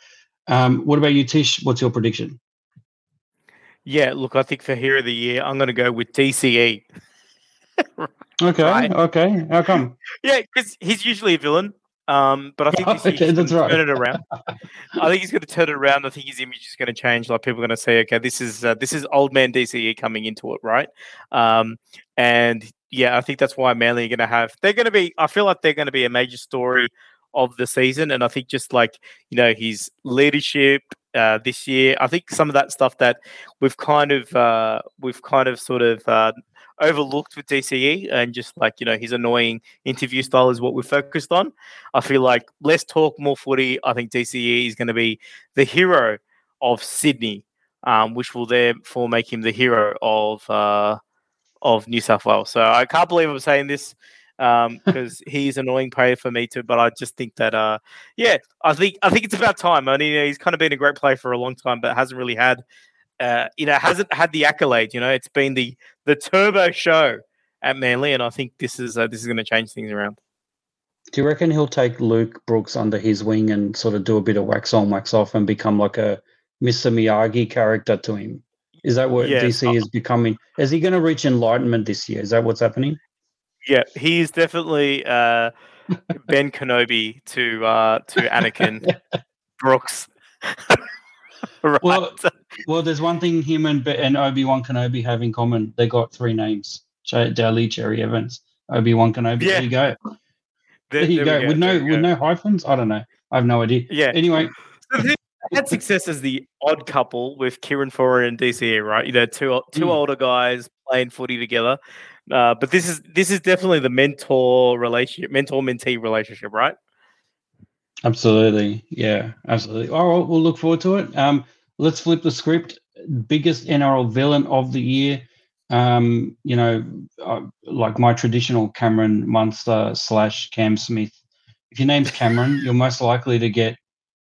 Um, what about you, Tish? What's your prediction? Yeah, look, I think for hero of the year, I'm going to go with DCE. okay, right? okay. How come? yeah, because he's usually a villain. Um, but I think this okay, that's right. turn it around. I think he's going to turn it around. I think his image is going to change. Like people are going to say, okay, this is uh, this is old man DCE coming into it, right? Um, and yeah, I think that's why Manly are going to have. They're going to be. I feel like they're going to be a major story of the season, and I think just like you know his leadership uh, this year, I think some of that stuff that we've kind of uh, we've kind of sort of uh, overlooked with DCE and just like, you know, his annoying interview style is what we're focused on. I feel like less talk, more footy. I think DCE is going to be the hero of Sydney, um, which will therefore make him the hero of uh, of New South Wales. So I can't believe I'm saying this because um, he's an annoying player for me too. But I just think that, uh, yeah, I think I think it's about time. I mean, you know, he's kind of been a great player for a long time, but hasn't really had, uh, you know, hasn't had the accolade. You know, it's been the the turbo show at Manly, and I think this is uh, this is going to change things around. Do you reckon he'll take Luke Brooks under his wing and sort of do a bit of wax on, wax off, and become like a Mr. Miyagi character to him? Is that what yeah, DC is becoming? Is he going to reach enlightenment this year? Is that what's happening? Yeah, he's definitely uh, Ben Kenobi to uh, to Anakin Brooks. right. Well, well, there's one thing him and and Obi Wan Kenobi have in common. They got three names: Daly, Cherry Evans, Obi Wan Kenobi. Yeah. There you go. There, there you there go. go. With no with no hyphens. I don't know. I have no idea. Yeah. Anyway. had success as the odd couple with Kieran Foran and DCE, right? You know, two two mm. older guys playing footy together. Uh, but this is this is definitely the mentor relationship, mentor mentee relationship, right? Absolutely, yeah, absolutely. All right, we'll look forward to it. Um, let's flip the script. Biggest NRL villain of the year. Um, you know, uh, like my traditional Cameron Munster slash Cam Smith. If your name's Cameron, you're most likely to get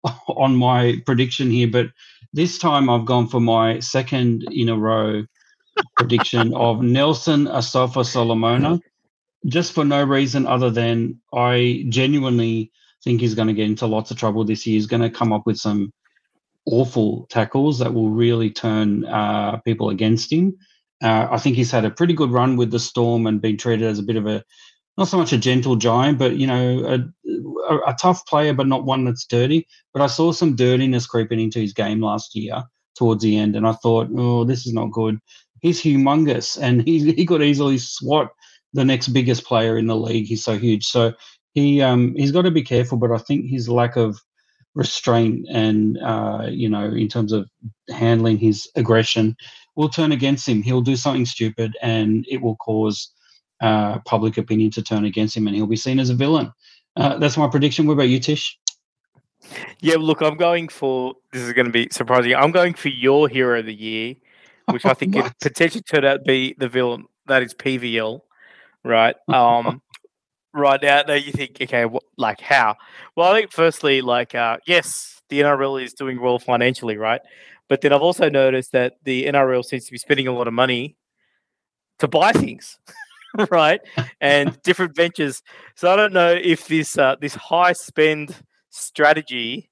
on my prediction here. But this time I've gone for my second in a row prediction of Nelson Asofa Solomona, just for no reason other than I genuinely think he's going to get into lots of trouble this year. He's going to come up with some awful tackles that will really turn uh, people against him. Uh, I think he's had a pretty good run with the Storm and been treated as a bit of a not so much a gentle giant, but you know, a, a, a, tough player, but not one that's dirty. But I saw some dirtiness creeping into his game last year towards the end, and I thought, oh, this is not good he's humongous and he, he could easily swat the next biggest player in the league. He's so huge. So he um, he's got to be careful, but I think his lack of restraint and uh, you know in terms of handling his aggression will turn against him. He'll do something stupid and it will cause uh, public opinion to turn against him, and he'll be seen as a villain. Uh, that's my prediction. What about you, Tish? Yeah, look, I'm going for this is going to be surprising. I'm going for your hero of the year, which I think could potentially turn out to be the villain. That is PVL, right? Um, right now, now you think, okay, what, like how? Well, I think firstly, like, uh, yes, the NRL is doing well financially, right? But then I've also noticed that the NRL seems to be spending a lot of money to buy things, right? And different ventures. So I don't know if this uh, this high spend strategy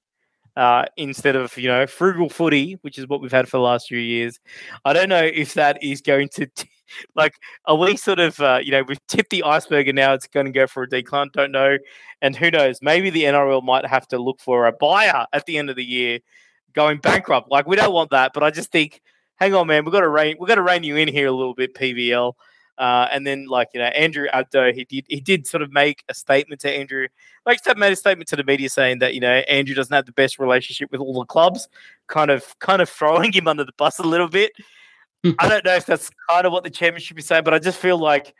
uh, instead of you know frugal footy, which is what we've had for the last few years. I don't know if that is going to t- like are we sort of uh, you know we've tipped the iceberg and now it's going to go for a decline. Don't know, and who knows? Maybe the NRL might have to look for a buyer at the end of the year, going bankrupt. Like we don't want that, but I just think, hang on, man, we've got to rein we've got to rein you in here a little bit, PVL. Uh, and then, like you know, Andrew Abdo, he did he did sort of make a statement to Andrew, like made a statement to the media saying that you know Andrew doesn't have the best relationship with all the clubs, kind of kind of throwing him under the bus a little bit. I don't know if that's kind of what the championship is saying, but I just feel like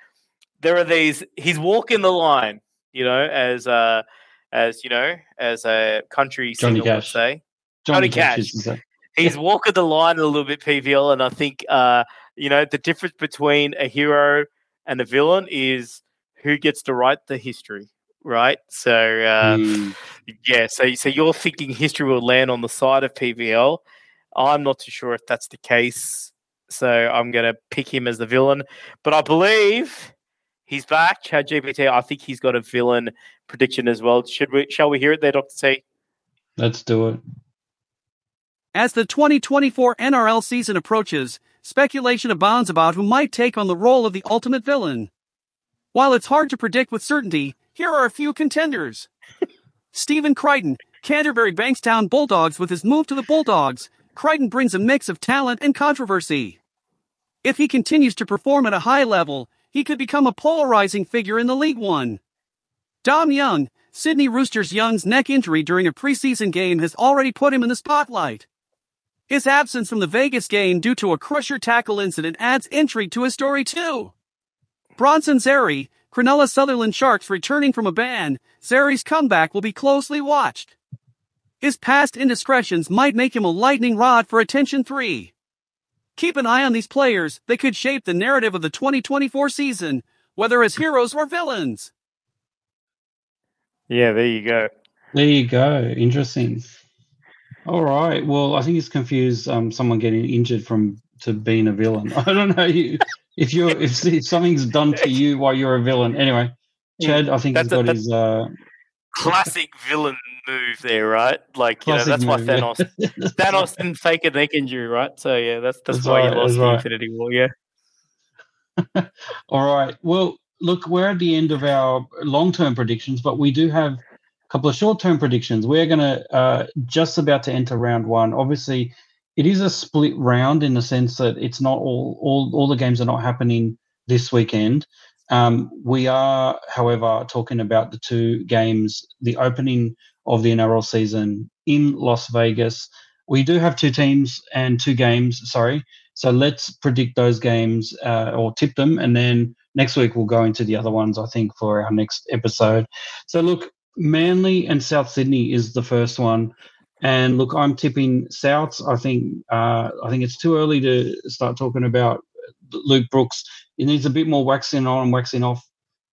there are these. He's walking the line, you know, as uh as you know, as a country Johnny singer would say. Johnny, Johnny Cash. Cash. He's walking the line a little bit, PVL, and I think uh you know, the difference between a hero and a villain is who gets to write the history, right? So, uh, mm. yeah, so so you're thinking history will land on the side of PVL. I'm not too sure if that's the case, so I'm going to pick him as the villain. But I believe he's back. Chad GPT. I think he's got a villain prediction as well. Should we? Shall we hear it there, Doctor T? Let's do it. As the 2024 NRL season approaches, speculation abounds about who might take on the role of the ultimate villain. While it's hard to predict with certainty, here are a few contenders. Stephen Crichton, Canterbury Bankstown Bulldogs with his move to the Bulldogs, Crichton brings a mix of talent and controversy. If he continues to perform at a high level, he could become a polarizing figure in the League One. Dom Young, Sydney Roosters Young's neck injury during a preseason game has already put him in the spotlight. His absence from the Vegas game due to a crusher tackle incident adds intrigue to his story too. Bronson Xerri, Cronulla Sutherland Sharks returning from a ban, Xerri's comeback will be closely watched. His past indiscretions might make him a lightning rod for attention 3. Keep an eye on these players. They could shape the narrative of the 2024 season, whether as heroes or villains. Yeah, there you go. There you go. Interesting. All right. Well, I think it's confused um, someone getting injured from to being a villain. I don't know you, if you're if, if something's done to you while you're a villain. Anyway, Chad, I think that's he's got a, his uh, classic villain move there, right? Like you know, that's why Thanos yeah. Thanos didn't fake a neck injury, right? So yeah, that's that's, that's why right, you lost the right. Infinity War. Yeah. All right. Well, look, we're at the end of our long-term predictions, but we do have a couple of short-term predictions. We're going to uh, just about to enter round one. Obviously, it is a split round in the sense that it's not all all all the games are not happening this weekend. Um, we are, however, talking about the two games, the opening of the NRL season in Las Vegas. We do have two teams and two games, sorry. So let's predict those games uh, or tip them. And then next week we'll go into the other ones, I think, for our next episode. So look, Manly and South Sydney is the first one. And look, I'm tipping Souths. I think uh, I think it's too early to start talking about Luke Brooks. He needs a bit more waxing on and waxing off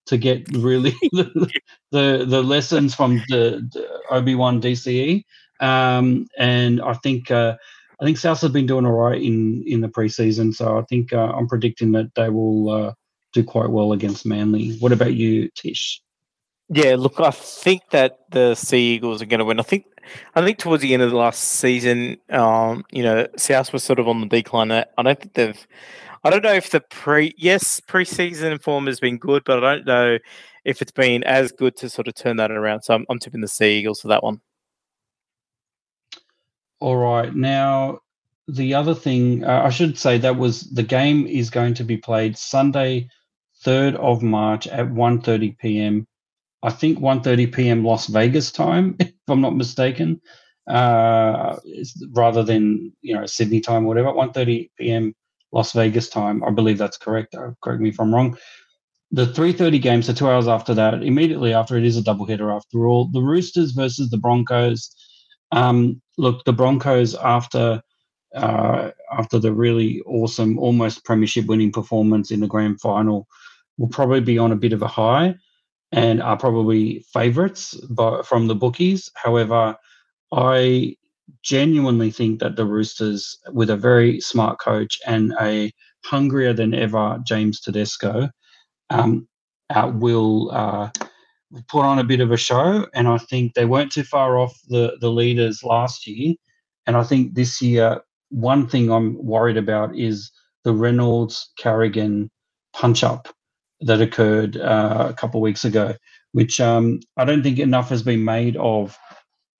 to get really the, the, the lessons from the, the Obi Wan DCE. Um, and I think uh, I think South have been doing all right in in the preseason. So I think uh, I'm predicting that they will uh, do quite well against Manly. What about you, Tish? Yeah, look, I think that the Sea Eagles are going to win. I think, I think towards the end of the last season, um, you know, South was sort of on the decline. I don't think they've I don't know if the pre yes preseason form has been good, but I don't know if it's been as good to sort of turn that around. So I'm, I'm tipping the Sea Eagles for that one. All right, now the other thing uh, I should say that was the game is going to be played Sunday, third of March at 1:30 p.m. I think 1:30 p.m. Las Vegas time, if I'm not mistaken, uh, rather than you know Sydney time, or whatever. 1:30 p.m. Las Vegas time. I believe that's correct. Correct me if I'm wrong. The 3:30 game, so two hours after that, immediately after it is a doubleheader. After all, the Roosters versus the Broncos. Um, look, the Broncos after uh, after the really awesome, almost premiership winning performance in the grand final, will probably be on a bit of a high, and are probably favourites, but from the bookies. However, I genuinely think that the Roosters, with a very smart coach and a hungrier than ever James Tedesco, um, uh, will uh, put on a bit of a show. And I think they weren't too far off the, the leaders last year. And I think this year, one thing I'm worried about is the Reynolds Carrigan punch up that occurred uh, a couple of weeks ago, which um, I don't think enough has been made of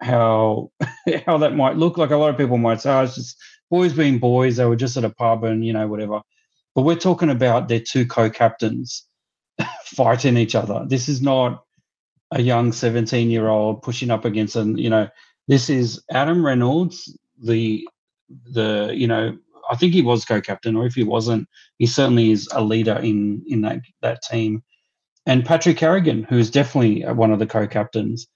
how how that might look. Like a lot of people might say, oh, it's just boys being boys. They were just at a pub and you know whatever. But we're talking about their two co-captains fighting each other. This is not a young 17 year old pushing up against an you know this is Adam Reynolds the the you know I think he was co-captain or if he wasn't he certainly is a leader in in that that team and Patrick Carrigan who is definitely one of the co-captains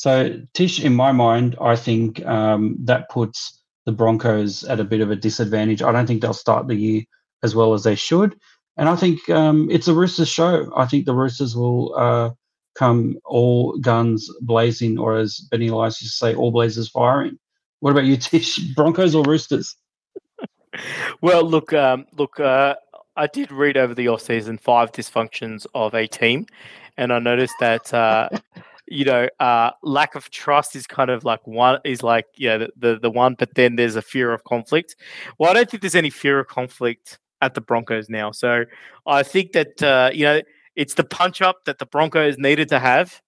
so, Tish, in my mind, I think um, that puts the Broncos at a bit of a disadvantage. I don't think they'll start the year as well as they should. And I think um, it's a Roosters show. I think the Roosters will uh, come all guns blazing, or as Benny likes to say, all blazers firing. What about you, Tish? Broncos or Roosters? Well, look, um, look, uh, I did read over the off season five dysfunctions of a team, and I noticed that uh, you know, uh, lack of trust is kind of like one is like yeah the, the, the one, but then there's a fear of conflict. Well, I don't think there's any fear of conflict at the Broncos now. So I think that uh, you know it's the punch up that the Broncos needed to have,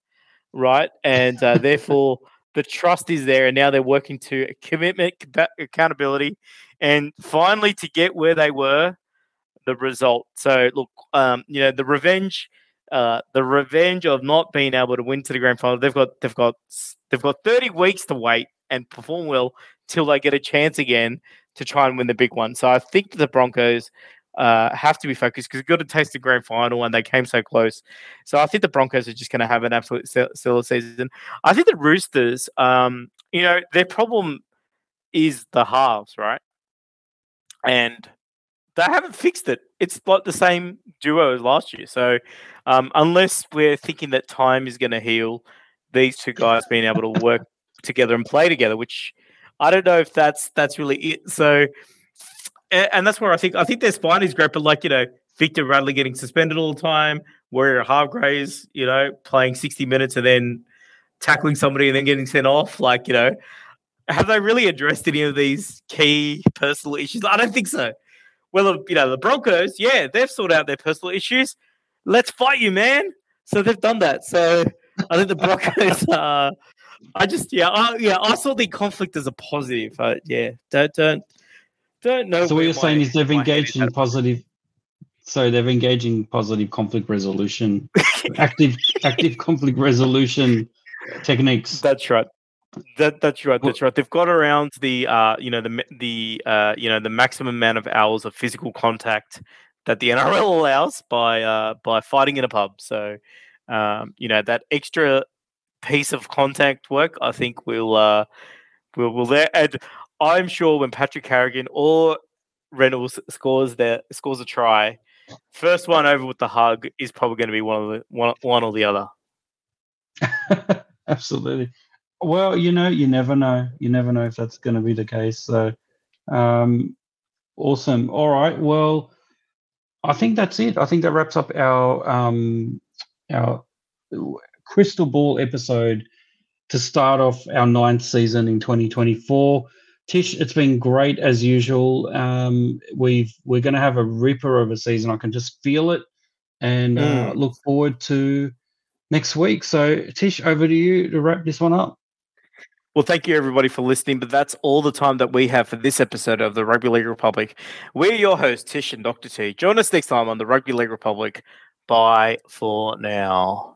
right? And uh, therefore the trust is there, and now they're working to commitment, accountability, and finally to get where they were, the result. So look, um, you know, the revenge uh, the revenge of not being able to win to the grand final. They've got they've got they've got 30 weeks to wait and perform well till they get a chance again to try and win the big one. So I think the Broncos uh, have to be focused because got to taste the grand final and they came so close. So I think the Broncos are just going to have an absolute stellar season. I think the Roosters, um, you know, their problem is the halves, right? And they haven't fixed it. It's like the same duo as last year. So um, unless we're thinking that time is going to heal these two guys being able to work together and play together, which I don't know if that's that's really it. So, and, and that's where I think I think their spine is great, but like you know, Victor Radley getting suspended all the time, Waerea-Hargreaves, you know, playing sixty minutes and then tackling somebody and then getting sent off, like you know. Have they really addressed any of these key personal issues? I don't think so. Well, you know, the Broncos, yeah, they've sorted out their personal issues. Let's fight you, man. So they've done that. So I think the Broncos. Uh, I just yeah, I, yeah, I saw the conflict as a positive. Uh, yeah, don't don't don't know. So what you're saying is they've engaged in positive. So they've engaged in positive conflict resolution, active active conflict resolution techniques. That's right. That that's right. That's right. They've got around the uh, you know the the uh, you know the maximum amount of hours of physical contact that the NRL allows by uh, by fighting in a pub. So um, you know that extra piece of contact work, I think will uh, will will there. And I'm sure when Patrick Carrigan or Reynolds scores their scores a try, first one over with the hug is probably going to be one of the one one or the other. Absolutely. Well, you know, you never know. You never know if that's going to be the case. So, um, awesome. All right. Well, I think that's it. I think that wraps up our um, our crystal ball episode to start off our ninth season in 2024. Tish, it's been great as usual. Um, we've we're going to have a ripper of a season. I can just feel it, and uh, mm. look forward to next week. So, Tish, over to you to wrap this one up. Well, thank you everybody for listening, but that's all the time that we have for this episode of the Rugby League Republic. We're your hosts, Tish and Dr. T. Join us next time on the Rugby League Republic. Bye for now.